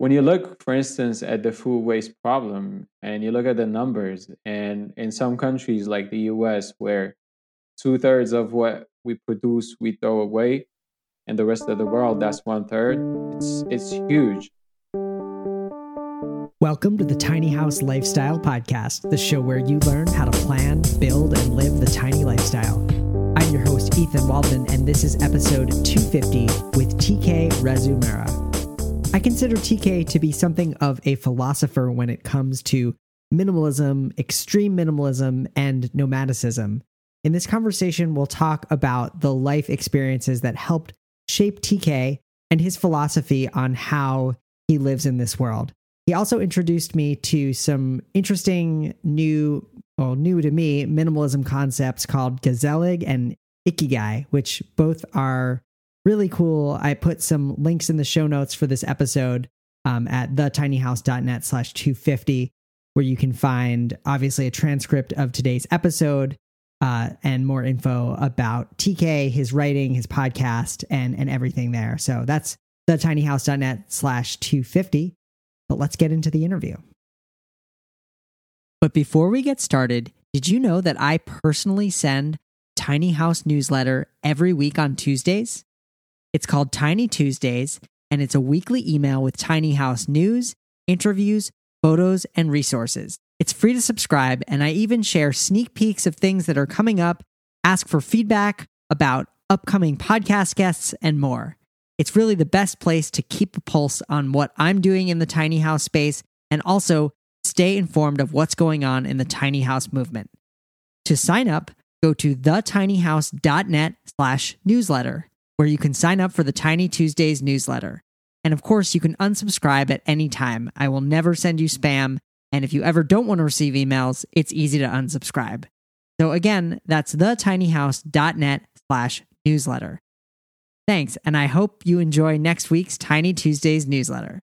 when you look, for instance, at the food waste problem and you look at the numbers, and in some countries like the US, where two thirds of what we produce we throw away, and the rest of the world that's one third, it's it's huge. Welcome to the Tiny House Lifestyle Podcast, the show where you learn how to plan, build, and live the tiny lifestyle. I'm your host, Ethan Waldman, and this is episode 250 with TK Rezumera. I consider TK to be something of a philosopher when it comes to minimalism, extreme minimalism, and nomadicism. In this conversation, we'll talk about the life experiences that helped shape TK and his philosophy on how he lives in this world. He also introduced me to some interesting new, well, new to me, minimalism concepts called gezellig and Ikigai, which both are really cool. I put some links in the show notes for this episode um, at thetinyhouse.net slash 250, where you can find obviously a transcript of today's episode uh, and more info about TK, his writing, his podcast, and, and everything there. So that's thetinyhouse.net slash 250. But let's get into the interview. But before we get started, did you know that I personally send Tiny House newsletter every week on Tuesdays? It's called Tiny Tuesdays, and it's a weekly email with Tiny House news, interviews, photos, and resources. It's free to subscribe, and I even share sneak peeks of things that are coming up, ask for feedback about upcoming podcast guests, and more. It's really the best place to keep a pulse on what I'm doing in the tiny house space and also stay informed of what's going on in the tiny house movement. To sign up, go to thetinyhouse.net slash newsletter where you can sign up for the Tiny Tuesdays newsletter. And of course, you can unsubscribe at any time. I will never send you spam. And if you ever don't want to receive emails, it's easy to unsubscribe. So again, that's thetinyhouse.net slash newsletter. Thanks, and I hope you enjoy next week's Tiny Tuesdays newsletter.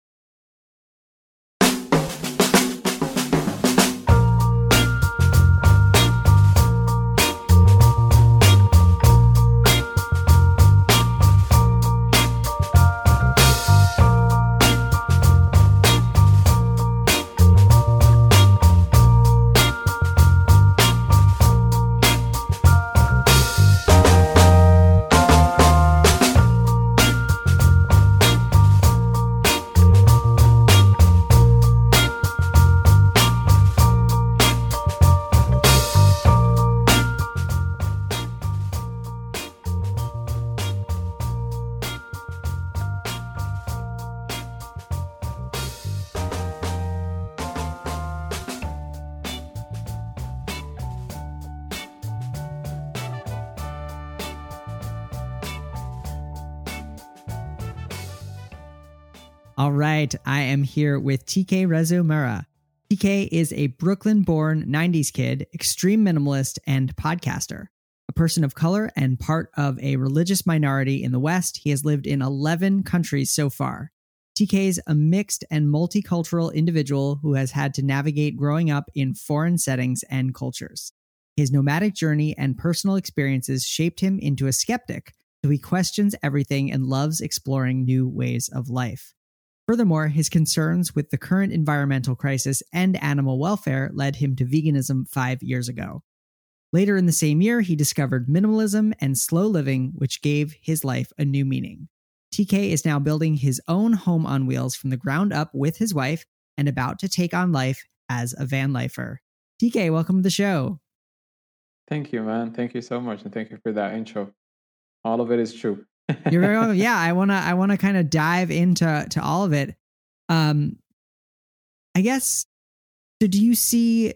Right, I am here with TK Rezumera. TK is a Brooklyn born 90s kid, extreme minimalist, and podcaster. A person of color and part of a religious minority in the West, he has lived in 11 countries so far. TK is a mixed and multicultural individual who has had to navigate growing up in foreign settings and cultures. His nomadic journey and personal experiences shaped him into a skeptic, so he questions everything and loves exploring new ways of life. Furthermore, his concerns with the current environmental crisis and animal welfare led him to veganism five years ago. Later in the same year, he discovered minimalism and slow living, which gave his life a new meaning. TK is now building his own home on wheels from the ground up with his wife and about to take on life as a van lifer. TK, welcome to the show. Thank you, man. Thank you so much. And thank you for that intro. All of it is true. You're very welcome. Yeah, I wanna I wanna kind of dive into to all of it. Um, I guess. So, do you see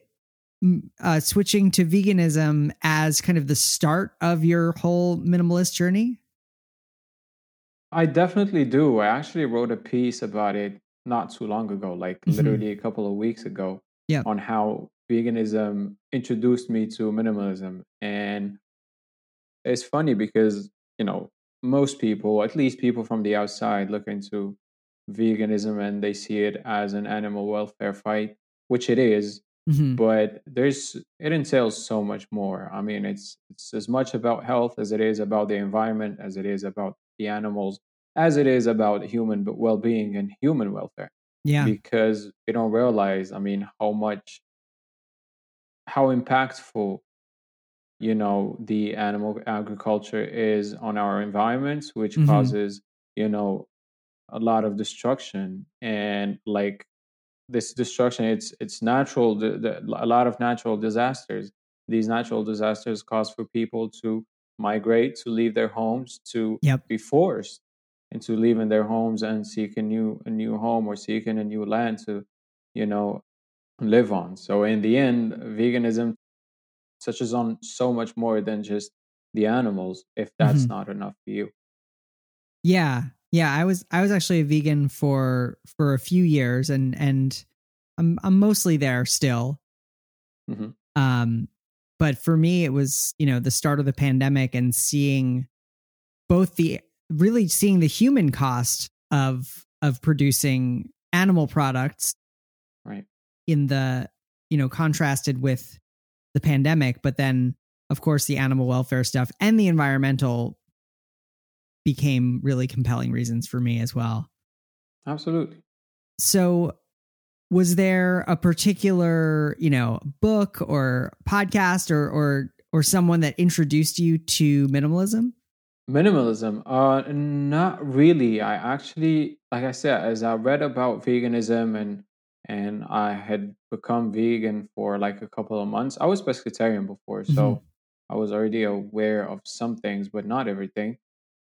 mm, uh, switching to veganism as kind of the start of your whole minimalist journey? I definitely do. I actually wrote a piece about it not too long ago, like mm-hmm. literally a couple of weeks ago, yeah. on how veganism introduced me to minimalism. And it's funny because, you know, most people, at least people from the outside, look into veganism and they see it as an animal welfare fight, which it is. Mm-hmm. But there's it entails so much more. I mean, it's it's as much about health as it is about the environment, as it is about the animals, as it is about human well-being and human welfare. Yeah. because we don't realize, I mean, how much, how impactful, you know, the animal agriculture is on our environments, which hmm causes, you know, a lot of destruction. And like this destruction it's it's natural the, the, a lot of natural disasters. These natural disasters cause for people to migrate to leave their homes to Yep. be forced into leaving their homes and seek a new a new home or seeking a new land to you know live on. So in the end veganism touches on so much more than just the animals if that's hmm not enough for you Yeah. Yeah. I was I was actually a vegan for for a few years and and I'm I'm mostly there still. hmm Um but for me it was, you know, the start of the pandemic and seeing both the really seeing the human cost of of producing animal products right in the you know contrasted with the pandemic but then of course the animal welfare stuff and the environmental became really compelling reasons for me as well. Absolutely. So was there a particular you know book or podcast or or or someone that introduced you to minimalism? Minimalism, uh, not really. I actually, like I said, as I read about veganism and and I had become vegan for like a couple of months. I was pescatarian before, hmm so I was already aware of some things, but not everything.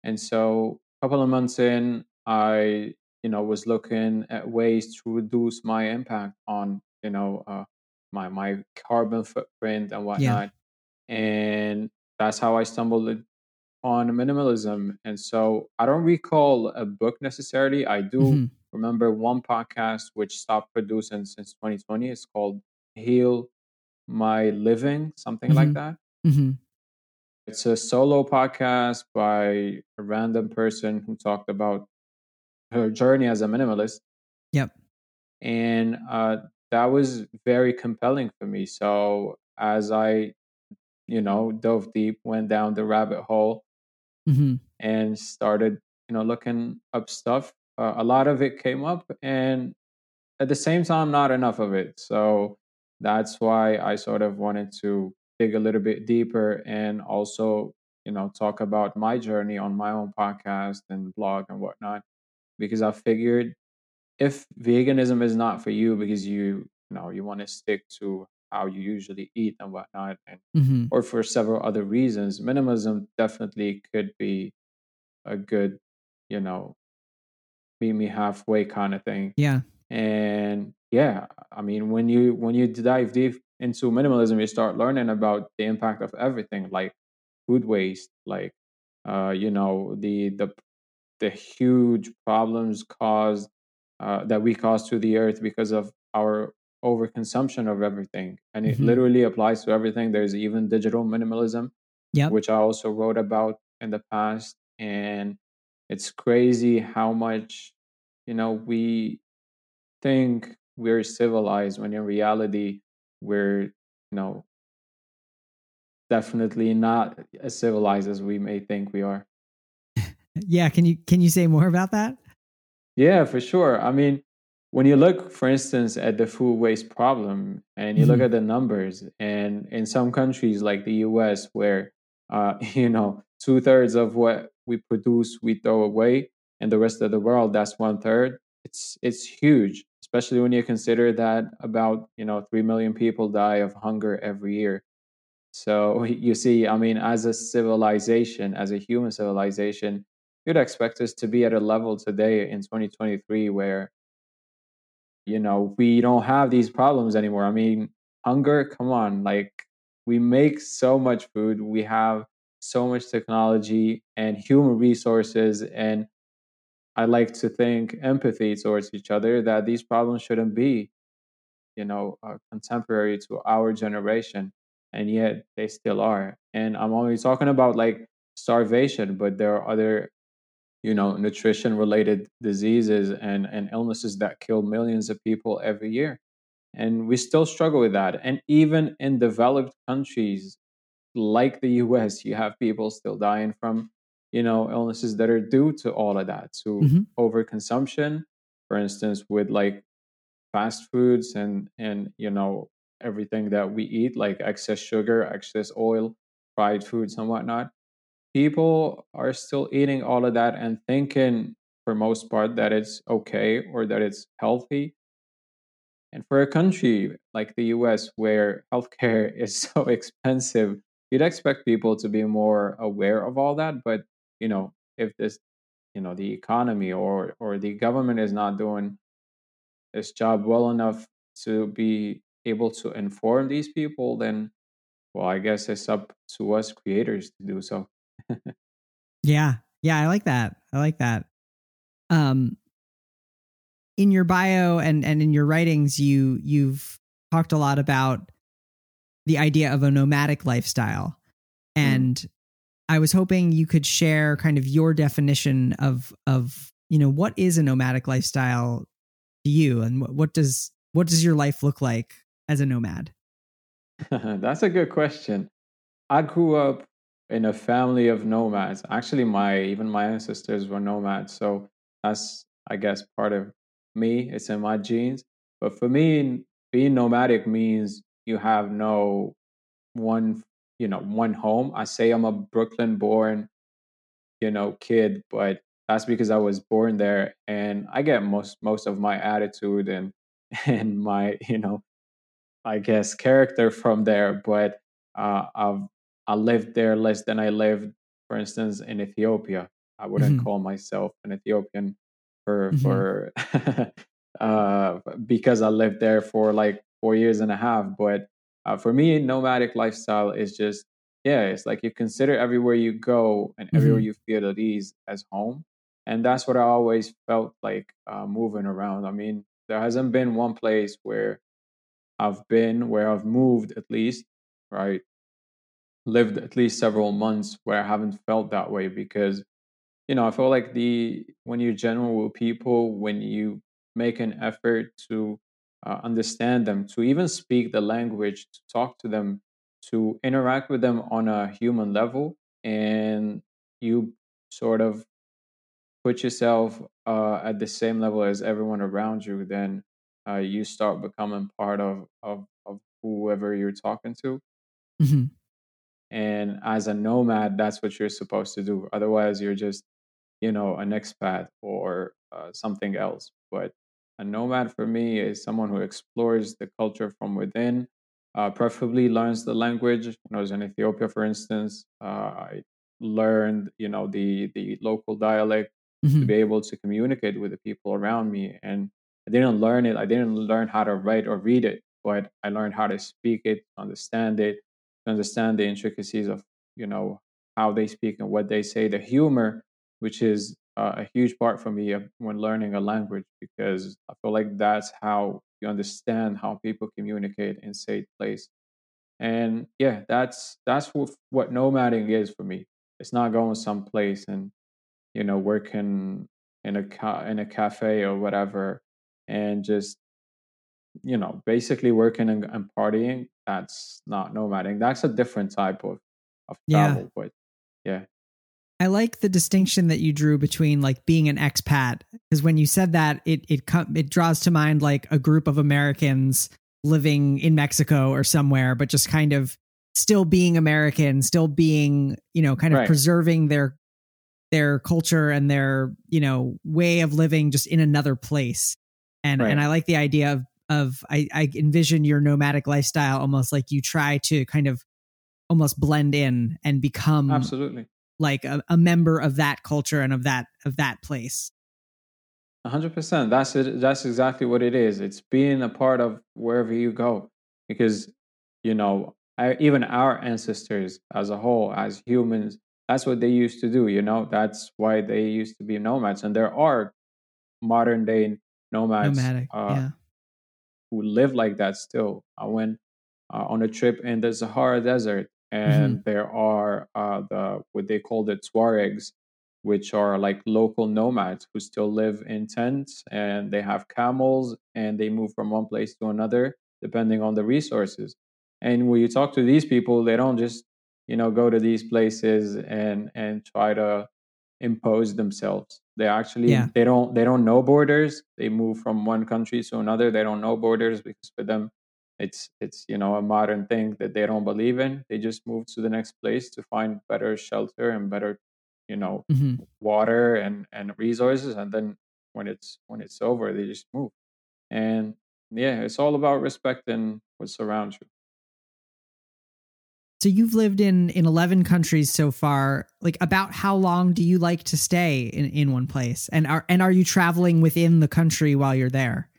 And so, a couple of months in, I, you know, was looking at ways to reduce my impact on, you know, uh, my my carbon footprint and yeah whatnot. And that's how I stumbled on minimalism. And so I don't recall a book necessarily. I do hmm remember one podcast which stopped producing since 2020. It's called Heal My Living, something like hmm that. hmm It's a solo podcast by a random person who talked about her journey as a minimalist. yep And uh, that was very compelling for me. So as I, you know, dove deep, went down the rabbit hole, hmm and started you know looking up stuff uh, a lot of it came up and at the same time not enough of it. So that's why i sort of wanted to dig a little bit deeper and also you know talk about my journey on my own podcast and blog and whatnot because i figured if veganism is not for you because you you know you want to stick to how you usually eat and whatnot and hmm or for several other reasons minimalism definitely could be a good, you know, meet me halfway kind of thing. yeah And yeah, I mean, when you when you dive deep into minimalism, you start learning about the impact of everything, like food waste, like uh, you know, the the the huge problems caused uh, that we cause to the earth because of our overconsumption of everything. And it hmm literally applies to everything. There's even digital minimalism yep which I also wrote about in the past. And it's crazy how much, you know, we think we're civilized when in reality we're, you know, definitely not as civilized as we may think we are. yeah can you can you say more about that Yeah, for sure. I mean, when you look, for instance, at the food waste problem and you look hmm at the numbers, and in some countries like the US, where, uh, you know, two thirds of what we produce, we throw away, and the rest of the world, that's one third, it's, it's huge, especially when you consider that about, you know, 3 million people die of hunger every year. So you see, I mean, as a civilization, as a human civilization, you'd expect us to be at a level today in 2023 where, you know, we don't have these problems anymore. I mean, hunger, come on, like we make so much food, we have so much technology and human resources, and I like to think empathy towards each other that these problems shouldn't be you know, uh, contemporary to our generation, and yet they still are. And I'm only talking about like starvation, but there are other, you know, nutrition related diseases and, and illnesses that kill millions of people every year. And we still struggle with that. And even in developed countries like the US, you have people still dying from, you know, illnesses that are due to all of that, to hmm overconsumption for instance, with like fast foods and and you know everything that we eat, like excess sugar, excess oil, fried foods, and whatnot. People are still eating all of that and thinking, for most part, that it's okay or that it's healthy. And for a country like the US, where healthcare is so expensive, you'd expect people to be more aware of all that. But you know, if this, you know, the economy or or the government is not doing its job well enough to be able to inform these people, then well, I guess it's up to us creators to do so. yeah. Yeah, I like that. I like that. Um in your bio and and in your writings you you've talked a lot about the idea of a nomadic lifestyle. And mm. I was hoping you could share kind of your definition of of you know what is a nomadic lifestyle to you and what, what does what does your life look like as a nomad? That's a good question. I grew up in a family of nomads. Actually, my even my ancestors were nomads, so that's I guess part of me. It's in my genes. But for me, being nomadic means you have no one, you know, one home. I say I'm a Brooklyn born, you know, kid, but that's because I was born there and I get most most of my attitude and and my, you know, I guess character from there, but uh, I've I lived there less than I lived, for instance, in Ethiopia. I wouldn't mm-hmm. call myself an Ethiopian for mm-hmm. for uh, because I lived there for like four years and a half. But uh, for me, nomadic lifestyle is just yeah, it's like you consider everywhere you go and everywhere mm-hmm. you feel at ease as home, and that's what I always felt like uh, moving around. I mean, there hasn't been one place where I've been where I've moved at least, right? Lived at least several months where I haven't felt that way because, you know, I feel like the when you're general with people, when you make an effort to uh, understand them, to even speak the language, to talk to them, to interact with them on a human level, and you sort of put yourself uh, at the same level as everyone around you, then uh, you start becoming part of, of, of whoever you're talking to. Mm-hmm. And as a nomad, that's what you're supposed to do. Otherwise, you're just, you know, an expat or uh, something else. But a nomad for me is someone who explores the culture from within, uh, preferably learns the language. When I was in Ethiopia, for instance, uh, I learned, you know, the the local dialect mm-hmm. to be able to communicate with the people around me. And I didn't learn it. I didn't learn how to write or read it, but I learned how to speak it, understand it, understand the intricacies of you know how they speak and what they say, the humor, which is uh, a huge part for me when learning a language because I feel like that's how you understand how people communicate in safe place. And yeah, that's that's what, what nomading is for me. It's not going someplace and you know working in a ca- in a cafe or whatever and just you know basically working and, and partying that's not nomading that's a different type of of travel yeah. but yeah I like the distinction that you drew between like being an expat because when you said that it it it draws to mind like a group of Americans living in Mexico or somewhere but just kind of still being American, still being, you know, kind of right. preserving their their culture and their, you know, way of living just in another place and right. and I like the idea of of I, I envision your nomadic lifestyle almost like you try to kind of almost blend in and become absolutely like a, a member of that culture and of that of that place. hundred percent. That's it. That's exactly what it is. It's being a part of wherever you go, because you know I, even our ancestors as a whole, as humans, that's what they used to do. You know, that's why they used to be nomads, and there are modern day nomads Nomadic, uh, yeah. who live like that still. I went uh, on a trip in the Sahara Desert, and mm-hmm. there are uh, the what they call the Tuaregs, which are like local nomads who still live in tents and they have camels and they move from one place to another depending on the resources. And when you talk to these people, they don't just you know go to these places and and try to impose themselves They actually Yeah. they don't they don't know borders. They move from one country to another. They don't know borders because for them it's it's you know a modern thing that they don't believe in. They just move to the next place to find better shelter and better you know hmm water and and resources and then when it's when it's over they just move and yeah it's all about respecting what surrounds you So you've lived in in 11 countries so far. Like about how long do you like to stay in in one place? And are and are you traveling within the country while you're there?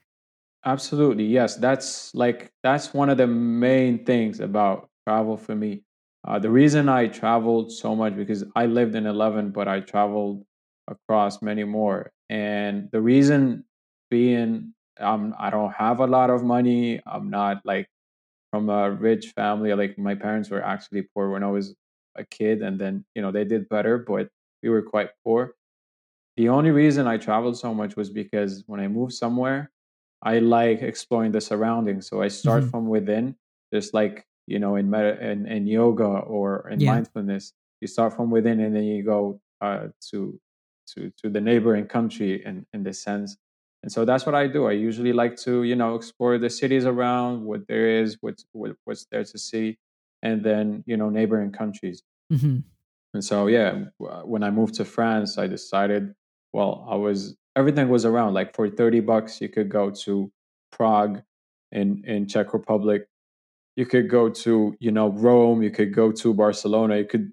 Absolutely yes that's like that's one of the main things about travel for me uh, the reason i traveled so much because i lived in 11 but i traveled across many more and the reason being um, i don't have a lot of money i'm not like from a rich family. Like my parents were actually poor when I was a kid, and then you know they did better, but we were quite poor. The only reason I traveled so much was because when I moved somewhere, I like exploring the surroundings. So I start Mhm. from within, just like you know in in, in yoga or in Yeah. mindfulness. You start from within, and then you go uh, to to to the neighboring country in in this sense. And so that's what I do. I usually like to you know explore the cities around, what there is, what's what, what's there to see, and then you know neighboring countries. hmm And so, yeah, when I moved to France, I decided, well, I was everything was around. Like for thirty bucks, you could go to Prague in in Czech Republic. You could go to you know Rome. You could go to Barcelona. You could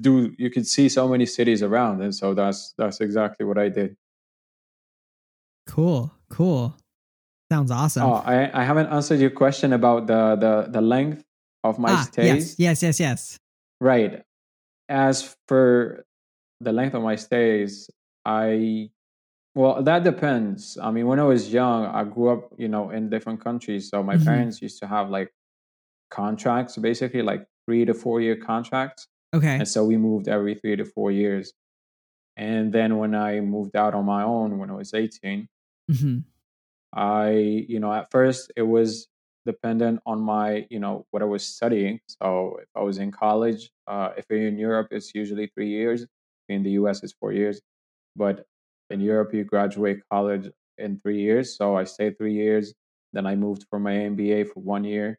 do you could see so many cities around, and so that's that's exactly what I did. Cool. Cool. Sounds awesome. Oh, I I haven't answered your question about the the the length of my ah, stays. yes, yes, yes, yes. Right. As for the length of my stays, I well, that depends. I mean, when I was young, I grew up, you know, in different countries. So my Mhm. parents used to have like contracts, basically like three to four year contracts. Okay. And so we moved every three to four years. And then when I moved out on my own when I was 18, mm-hmm. I, you know, at first it was dependent on my, you know, what I was studying. So if I was in college, uh, if you're in Europe, it's usually three years. In the US, it's four years. But in Europe, you graduate college in three years. So I stayed three years. Then I moved for my MBA for one year.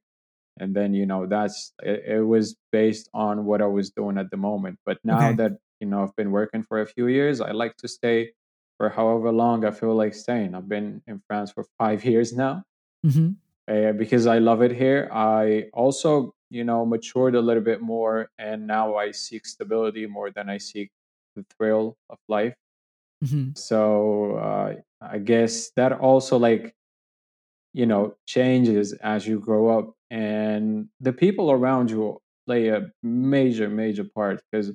And then, you know, that's it, it was based on what I was doing at the moment. But now Okay. that, you know, I've been working for a few years, I like to stay for however long I feel like staying. I've been in France for five years now hmm uh, because I love it here. I also, you know, matured a little bit more, and now I seek stability more than I seek the thrill of life. Hmm So uh, I guess that also like you know changes as you grow up, and the people around you play a major, major part because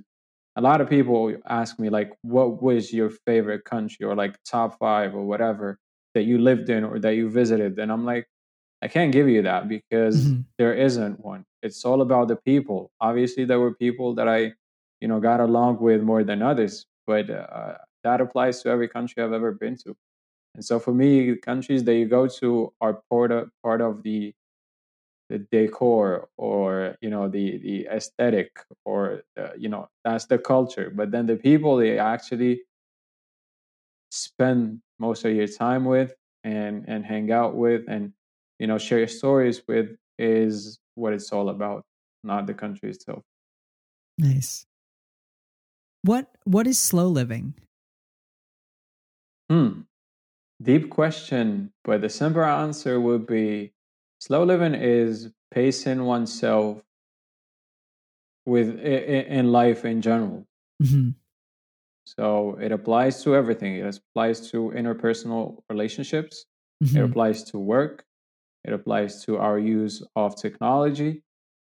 a lot of people ask me like what was your favorite country or like top five or whatever that you lived in or that you visited? And i'm like i can't give you that because hmm there isn't one. It's all about the people. Obviously there were people that i you know got along with more than others but uh, that applies to every country i've ever been to and so for me countries that you go to are part of, part of the the decor or you know the the aesthetic or uh, you know that's the culture but then the people they actually spend most of your time with and and hang out with and you know share your stories with is what it's all about not the country itself Nice. What What is slow living? Hmm deep question but the simple answer would be slow living is pacing oneself with in life in general hmm So it applies to everything. It applies to interpersonal relationships. It hmm applies to work. It applies to our use of technology.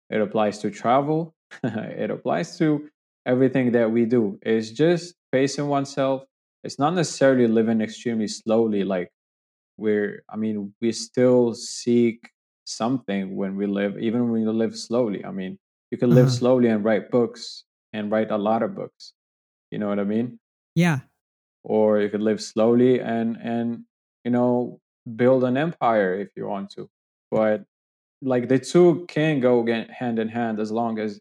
It applies to travel. it applies to everything that we do. It's just pacing oneself. It's not necessarily living extremely slowly. Like we're, I mean, we still seek something when we live, even when you live slowly. I mean, you can live Uh-huh. slowly and write books and write a lot of books. You know what I mean? Yeah. or you could live slowly and and you know build an empire if you want to but like the two can go hand in hand as long as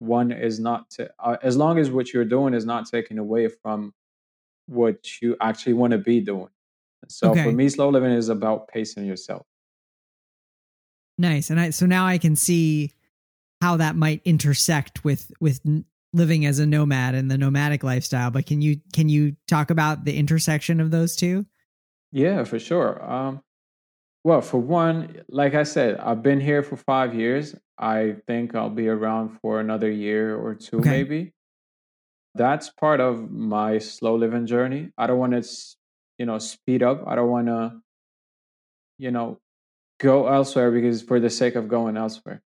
one is not uh, as long as what you're doing is not taken away from what you actually want to be doing. So Okay. for me, slow living is about pacing yourself. Nice. And I so now I can see how that might intersect with with living as a nomad and the nomadic lifestyle. But can you can you talk about the intersection of those two? Yeah, for sure. Um, well, for one, like I said, I've been here for five years. I think I'll be around for another year or two, Okay. maybe. That's part of my slow living journey. I don't want to, you know, speed up. I don't want to, you know, go elsewhere because for the sake of going elsewhere.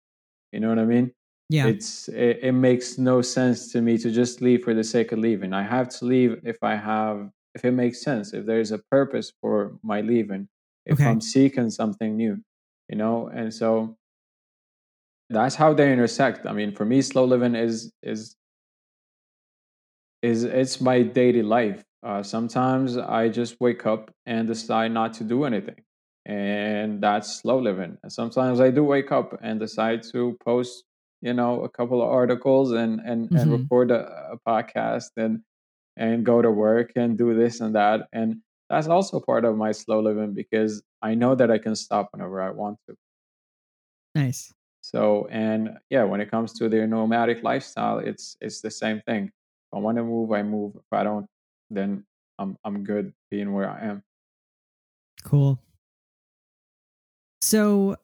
You know what I mean? Yeah. It's it, it makes no sense to me to just leave for the sake of leaving. I have to leave if I have if it makes sense, if there's a purpose for my leaving, if Okay. I'm seeking something new, you know? And so that's how they intersect. I mean, for me, slow living is is is it's my daily life. Uh, sometimes I just wake up and decide not to do anything, and that's slow living. And sometimes I do wake up and decide to post, you know, a couple of articles and and and Mhm. record a, a podcast and and go to work and do this and that. And that's also part of my slow living because I know that I can stop whenever I want to. Nice. So and yeah, when it comes to their nomadic lifestyle, it's it's the same thing. If I want to move, I move. If I don't, then I'm I'm good being where I am. Cool. So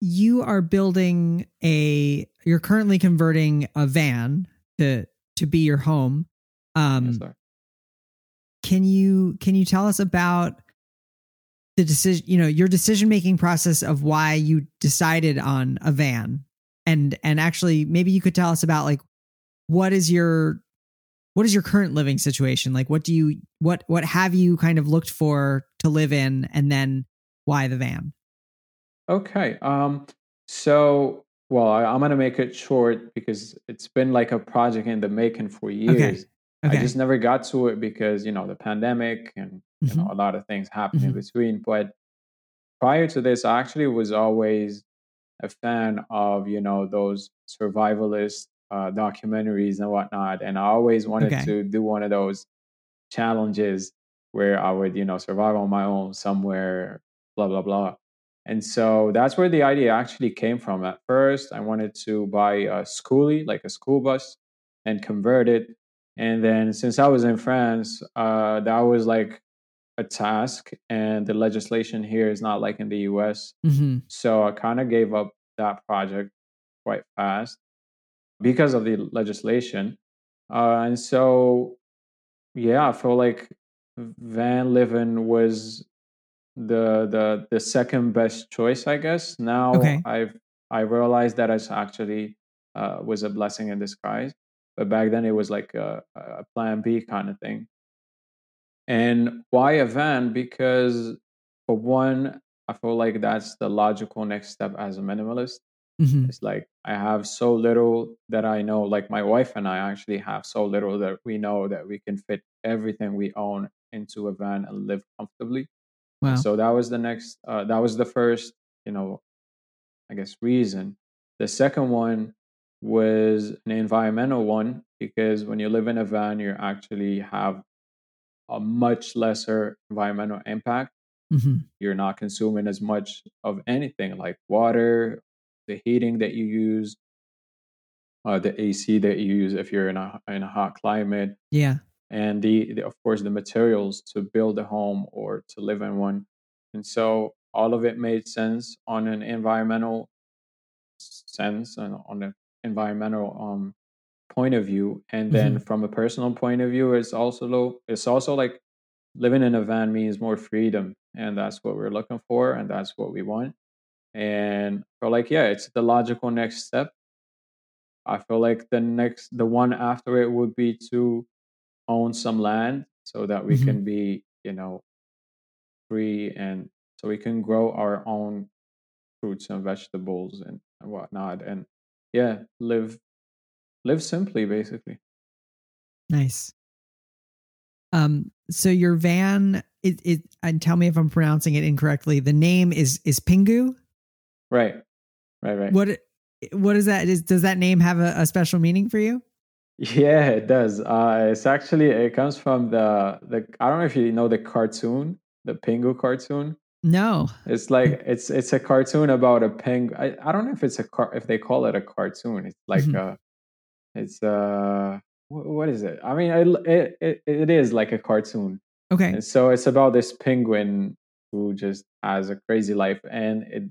you are building a you're currently converting a van to to be your home. Um Yes, can you can you tell us about the decision you know your decision making process of why you decided on a van and and actually maybe you could tell us about like what is your what is your current living situation like what do you what what have you kind of looked for to live in and then why the van Okay. Um. So, well, I, I'm gonna make it short because it's been like a project in the making for years. okay I just never got to it because you know the pandemic and you know Mhm. a lot of things happened in Mhm. between. But prior to this, I actually was always a fan of you know those survivalist uh, documentaries and whatnot, and I always wanted Okay. to do one of those challenges where I would you know survive on my own somewhere, blah blah blah. And so that's where the idea actually came from. At first, I wanted to buy a schoolie, like a school bus, and convert it. And then since I was in France, uh, that was like a task, and the legislation here is not like in the US. hmm So I kind of gave up that project quite fast because of the legislation. Uh, and so, yeah, I feel like van living was the the the second best choice, I guess. Now Okay. I've I realized that it's actually uh, was a blessing in disguise, but back then it was like a, a plan B kind of thing. And why a van? Because for one, I feel like that's the logical next step as a minimalist. Hmm It's like I have so little that I know, like my wife and I actually have so little that we know that we can fit everything we own into a van and live comfortably. wow so that was the next, uh, that was the first, you know, I guess, reason. The second one was an environmental one because when you live in a van, you actually have a much lesser environmental impact. hmm You're not consuming as much of anything like water, the heating that you use, uh, the AC that you use if you're in a in a hot climate, yeah and the, the of course the materials to build a home or to live in one. And so all of it made sense on an environmental sense and on an environmental um point of view. And then from a personal point of view, it's also low, it's also like living in a van means more freedom, and that's what we're looking for, and that's what we want. And I feel like yeah, it's the logical next step. I feel like the next, the one after it would be to own some land so that we Mhm. can be, you know, free and so we can grow our own fruits and vegetables and, and whatnot. And yeah, live live simply basically. Nice. Um, so your van, it, it, and tell me if I'm pronouncing it incorrectly. The name is is Pingu. Right. Right, right. What what is that? Is does that name have a, a special meaning for you? Yeah, it does. Uh, it's actually it comes from the the I don't know if you know the cartoon, the Pingu cartoon. No. It's like it's it's a cartoon about a penguin. I, I don't know if it's a car if they call it a cartoon. It's like Mhm. a it's uh wh- what is it? I mean, it it it, it is like a cartoon, Okay. and so it's about this penguin who just has a crazy life, and it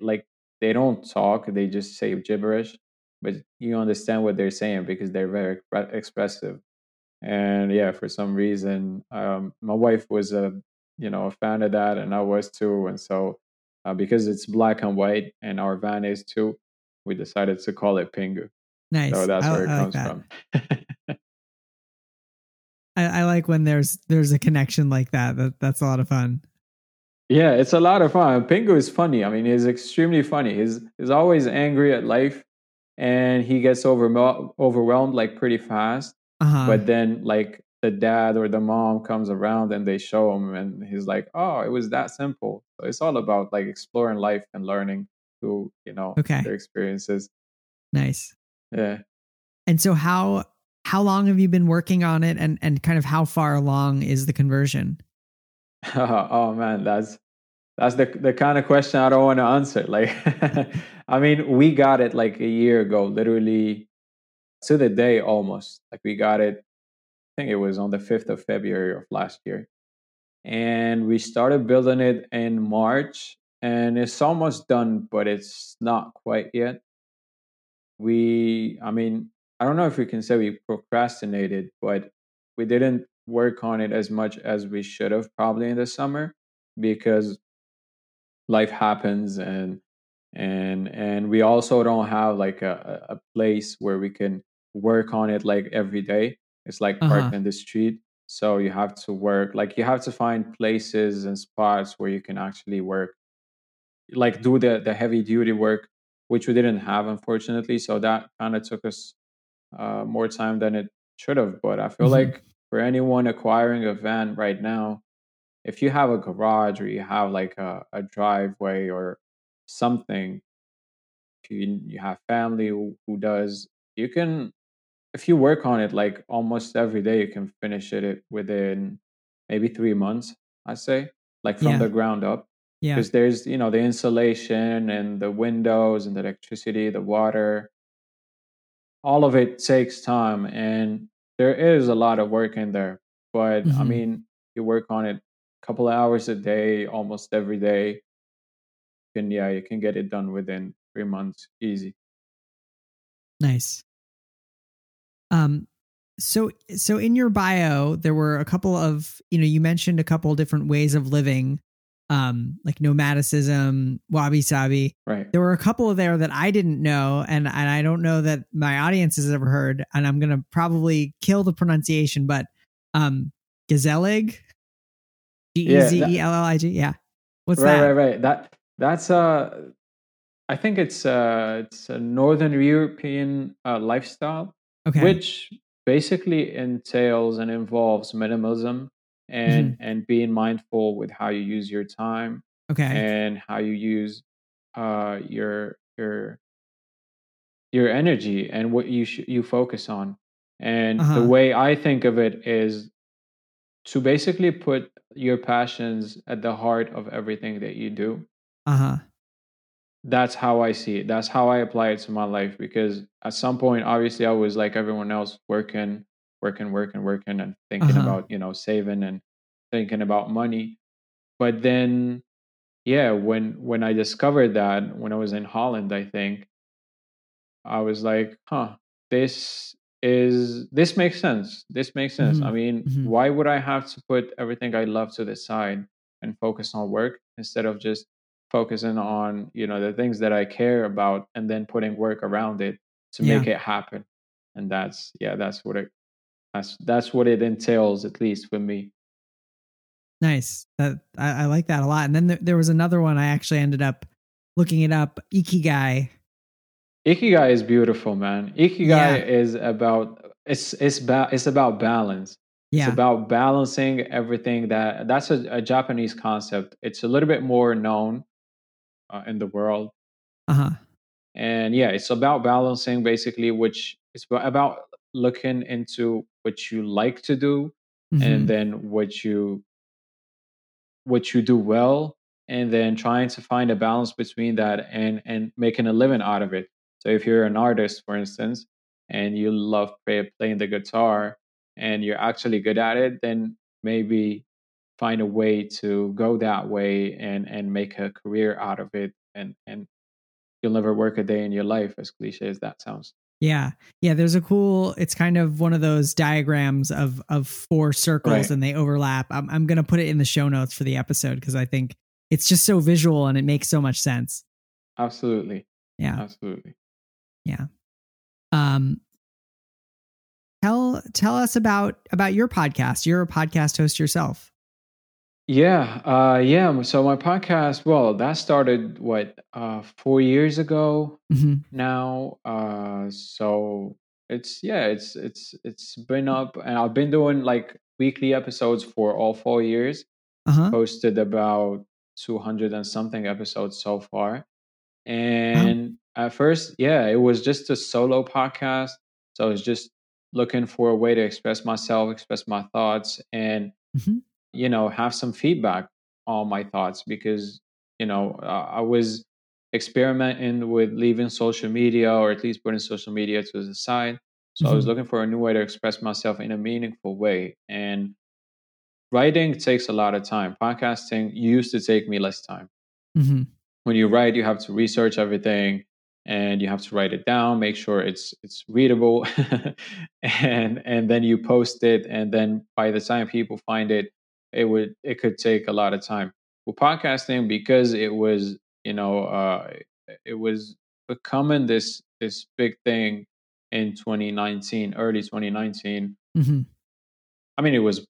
like they don't talk; they just say gibberish, but you understand what they're saying because they're very expressive and yeah for some reason um, my wife was a you know a fan of that and i was too and so uh, because it's black and white and our van is too we decided to call it pingu nice so that's I, where it I like comes that. from I, I like when there's there's a connection like that. That that's a lot of fun. Yeah it's a lot of fun pingu is funny i mean he's extremely funny he's he's always angry at life and he gets over overwhelmed like pretty fast Uh-huh. but then like the dad or the mom comes around and they show him and he's like oh it was that simple so it's all about like exploring life and learning through you know Okay. their experiences nice. yeah And so how how long have you been working on it and and kind of how far along is the conversion? oh man that's that's the the kind of question i don't want to answer like i mean we got it like a year ago literally to the day almost like we got it i think it was on the 5th of february of last year and we started building it in March and it's almost done but it's not quite yet. We I mean I don't know if we can say we procrastinated but we didn't work on it as much as we should have probably in the summer because life happens and and and we also don't have like a, a place where we can work on it like every day it's like Uh-huh. parked in the street so you have to work like you have to find places and spots where you can actually work like do the the heavy duty work which we didn't have unfortunately so that kind of took us uh, more time than it should have but i feel Mhm. like for anyone acquiring a van right now if you have a garage or you have like a, a driveway or something you, you have family who, who does you can if you work on it like almost every day you can finish it within maybe three months i say like from Yeah. the ground up Yeah. because there's you know the insulation and the windows and the electricity the water all of it takes time and there is a lot of work in there but i Mhm. mean you work on it couple of hours a day almost every day and yeah you can get it done within three months easy Nice. Um so so in your bio there were a couple of you know you mentioned a couple different ways of living um like nomadicism, wabi sabi. right There were a couple of there that I didn't know and and I don't know that my audience has ever heard and I'm going to probably kill the pronunciation but um Gezellig G E Z E L L I G yeah. What's right that? right right that that's uh i think it's uh it's a northern european uh, lifestyle Okay. which basically entails and involves minimalism and Mm-hmm. and being mindful with how you use your time okay. and how you use uh your your your energy and what you sh- you focus on and Uh-huh. the way i think of it is to basically put your passions at the heart of everything that you do Uh-huh. that's how I see it. That's how I apply it to my life because at some point, obviously, I was like everyone else, working, working, working, working, and thinking Uh-huh. about you know saving and thinking about money. But then, yeah, when when I discovered that when I was in Holland, I think I was like, huh, this is this makes sense. This makes sense. I Mhm, mean, mhm. why would I have to put everything I love to the side and focus on work instead of just focusing on, you know, the things that I care about and then putting work around it to Yeah. make it happen. And that's yeah, that's what it that's that's what it entails, at least for me. Nice. That I, I like that a lot. And then there, there was another one I actually ended up looking it up. Ikigai. Ikigai is beautiful, man. Ikigai Yeah. is about it's it's ba- it's about balance. Yeah. It's about balancing everything that that's a, a Japanese concept. It's a little bit more known uh, in the world, uh huh. and yeah, it's about balancing basically, which it's about looking into what you like to do Mhm. and then what you what you do well and then trying to find a balance between that and and making a living out of it so if you're an artist for instance and you love play, playing the guitar and you're actually good at it then maybe find a way to go that way and and make a career out of it and and you'll never work a day in your life as cliche as that sounds Yeah. Yeah, there's a cool it's kind of one of those diagrams of of four circles Right. and they overlap. I'm I'm going to put it in the show notes for the episode because I think it's just so visual and it makes so much sense. absolutely Yeah. absolutely Um tell tell us about about your podcast. You're a podcast host yourself. Yeah, uh, yeah. So my podcast, well, that started what uh, four years ago Mhm. now. Uh, so it's yeah, it's it's it's been up, and I've been doing like weekly episodes for all four years. Uh-huh. Posted about two hundred and something episodes so far. And at first, yeah, it was just a solo podcast. So I was just looking for a way to express myself, express my thoughts, and Mhm. you know have some feedback on my thoughts because you know uh, I was experimenting with leaving social media or at least putting social media to the side. So I was Mhm. looking for a new way to express myself in a meaningful way. And writing takes a lot of time. Podcasting used to take me less time Mhm. When you write you have to research everything and you have to write it down make sure it's it's readable and and then you post it and then by the time people find it it would it could take a lot of time with podcasting because it was you know uh it was becoming this this big thing in 2019 early 2019 Mhm. I mean, it was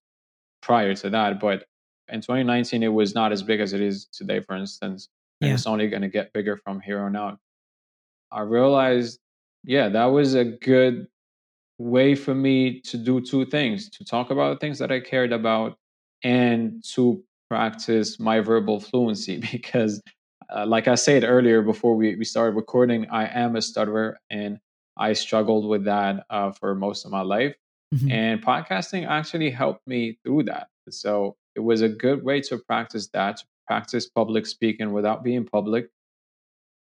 prior to that, but in 2019, it was not as big as it is today, for instance. And Yeah. it's only going to get bigger from here on out. I realized, yeah, that was a good way for me to do two things to talk about things that I cared about and to practice my verbal fluency because, uh, like I said earlier before we, we started recording, I am a stutterer and I struggled with that uh, for most of my life. Mhm. And podcasting actually helped me through that. So it was a good way to practice that, to practice public speaking without being public.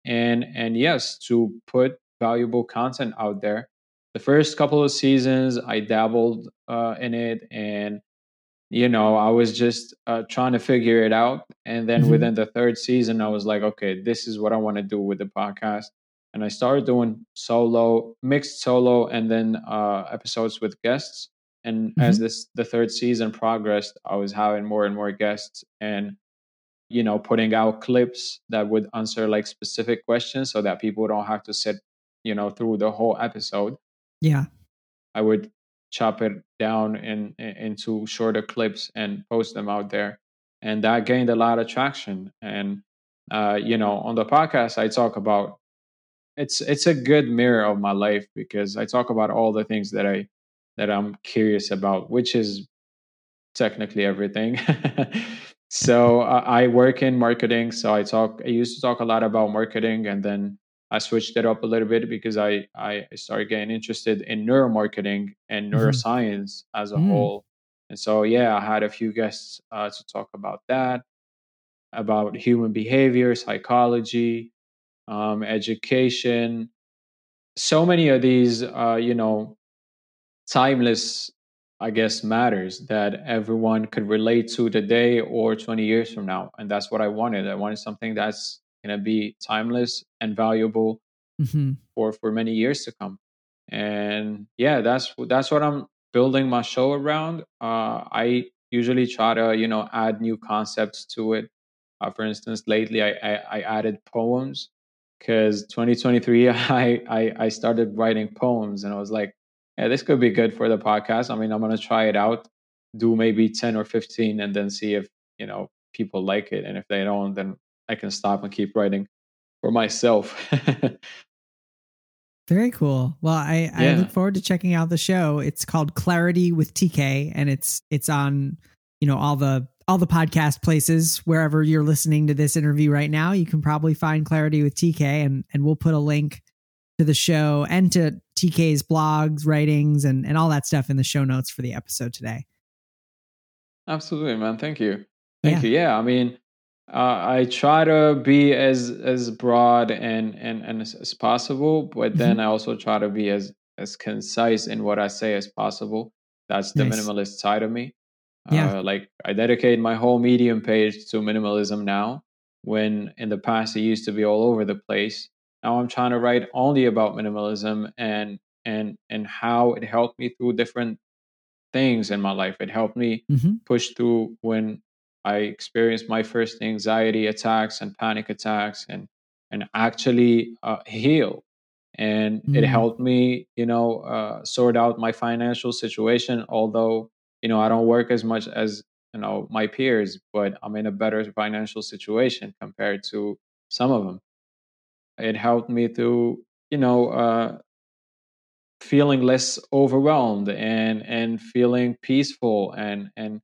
And and yes, to put valuable content out there. The first couple of seasons, I dabbled uh, in it, and you know, I was just uh, trying to figure it out. And then Mhm. within the third season, I was like, okay, this is what I want to do with the podcast. And I started doing solo, mixed solo, and then uh, episodes with guests. And as this the third season progressed, I was having more and more guests, and you know, putting out clips that would answer like specific questions, so that people don't have to sit, you know, through the whole episode. Yeah. I would chop it down in, in into shorter clips and post them out there, and that gained a lot of traction. And uh, you know, on the podcast, I talk about it's it's a good mirror of my life because I talk about all the things that I that I'm curious about, which is technically everything. so uh, I work in marketing, so I talk. I used to talk a lot about marketing, and then I switched it up a little bit because I I started getting interested in neuromarketing and Mhm. neuroscience as a Mm. whole. And so yeah, I had a few guests uh, to talk about that, about human behavior, psychology, um, education. So many of these, uh, you know, timeless, I guess, matters that everyone could relate to today or 20 years from now. And that's what I wanted. I wanted something that's going to be timeless and valuable Mhm. for for many years to come. And yeah, that's that's what I'm building my show around. Uh, I usually try to you know add new concepts to it. Uh, for instance, lately I I, I added poems because 2023 I, I I started writing poems and I was like, yeah, this could be good for the podcast. I mean, I'm gonna try it out, do maybe 10 or 15, and then see if you know people like it. And if they don't, then I can stop and keep writing for myself. Very cool. Well, I, I look forward to checking out the show. It's called Clarity with TK and it's it's on, you know, all the all the podcast places wherever you're listening to this interview right now. You can probably find Clarity with TK and and we'll put a link to the show and to TK's blogs, writings, and, and all that stuff in the show notes for the episode today. Absolutely, man. Thank you. Thank yeah. you. Yeah, I mean, uh, I try to be as as broad and and, and as, as possible, but then mm-hmm. I also try to be as as concise in what I say as possible. That's the nice. minimalist side of me. Yeah. Uh, like I dedicate my whole Medium page to minimalism now, when in the past it used to be all over the place. Now I'm trying to write only about minimalism and and and how it helped me through different things in my life. It helped me mm-hmm. push through when I experienced my first anxiety attacks and panic attacks and and actually uh, heal and mm. it helped me you know uh, sort out my financial situation although you know i don't work as much as you know my peers but i'm in a better financial situation compared to some of them it helped me to you know uh, feeling less overwhelmed and and feeling peaceful and and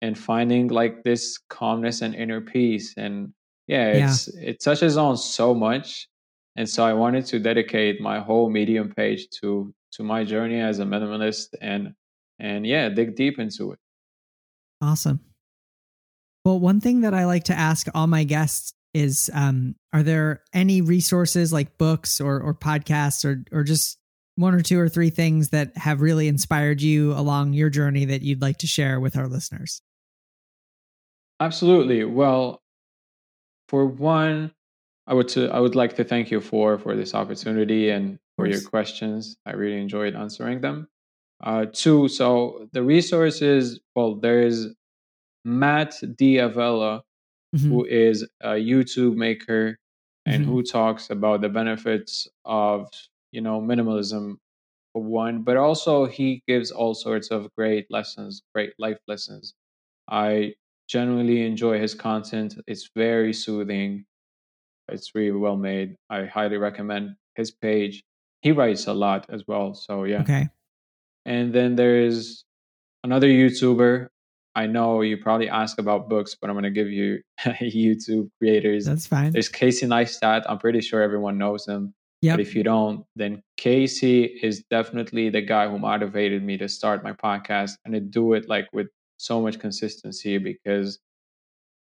and finding like this calmness and inner peace. And yeah it's yeah. it touches on so much. And so i wanted to dedicate my whole medium page to to my journey as a minimalist and and yeah dig deep into it. Awesome. Well one thing that i like to ask all my guests is um are there any resources like books or or podcasts or or just one or two or three things that have really inspired you along your journey that you'd like to share with our listeners absolutely well for one I would to, I would like to thank you for for this opportunity and for your questions. I really enjoyed answering them. Uh, two, so the resources. Well, there is Matt D'Avella, mm-hmm. who is a YouTube maker and mm-hmm. who talks about the benefits of you know minimalism for one, but also he gives all sorts of great lessons, great life lessons. I genuinely enjoy his content. It's very soothing it's really well made. I highly recommend his page. He writes a lot as well. So yeah. Okay. And then there's another YouTuber. I know you probably ask about books, but I'm going to give you YouTube creators. That's fine. There's Casey Neistat. I'm pretty sure everyone knows him. Yep. But if you don't, then Casey is definitely the guy who motivated me to start my podcast and to do it like with so much consistency because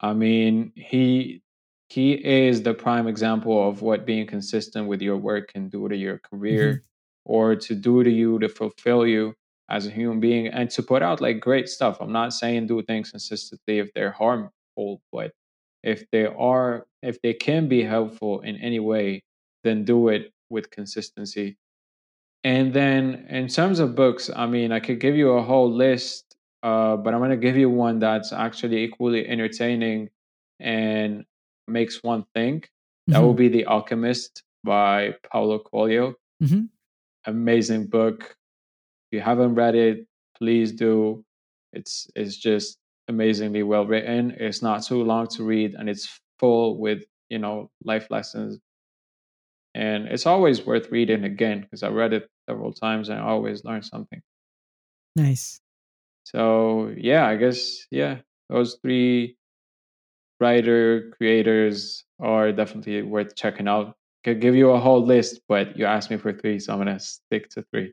I mean, he he is the prime example of what being consistent with your work can do to your career mm-hmm. or to do to you to fulfill you as a human being and to put out like great stuff. I'm not saying do things consistently if they're harmful, but if they are if they can be helpful in any way, then do it with consistency. And then in terms of books, I mean, I could give you a whole list, uh, but I'm going to give you one that's actually equally entertaining and makes one think. That mm-hmm. will be The Alchemist by Paulo Coelho. Mm-hmm. Amazing book. If you haven't read it, please do. It's it's just amazingly well written. It's not too long to read, and it's full with you know life lessons. And it's always worth reading again because I read it several times and I always learn something. Nice. So yeah, I guess yeah, those three writer creators are definitely worth checking out. Could give you a whole list, but you asked me for three, so I'm gonna stick to three.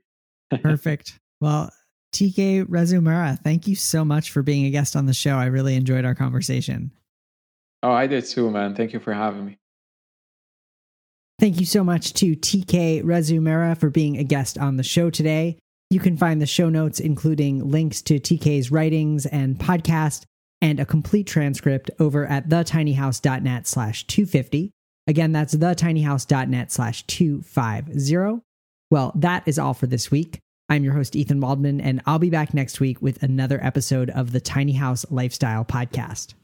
Perfect. Well, TK Rezumura, thank you so much for being a guest on the show. I really enjoyed our conversation. Oh, I did too, man. Thank you for having me. Thank you so much to TK Rezumura for being a guest on the show today. You can find the show notes, including links to TK's writings and podcast, and a complete transcript over at thetinyhouse.net slash 250. Again, that's thetinyhouse.net slash 250. Well, that is all for this week. I'm your host, Ethan Waldman, and I'll be back next week with another episode of the Tiny House Lifestyle Podcast.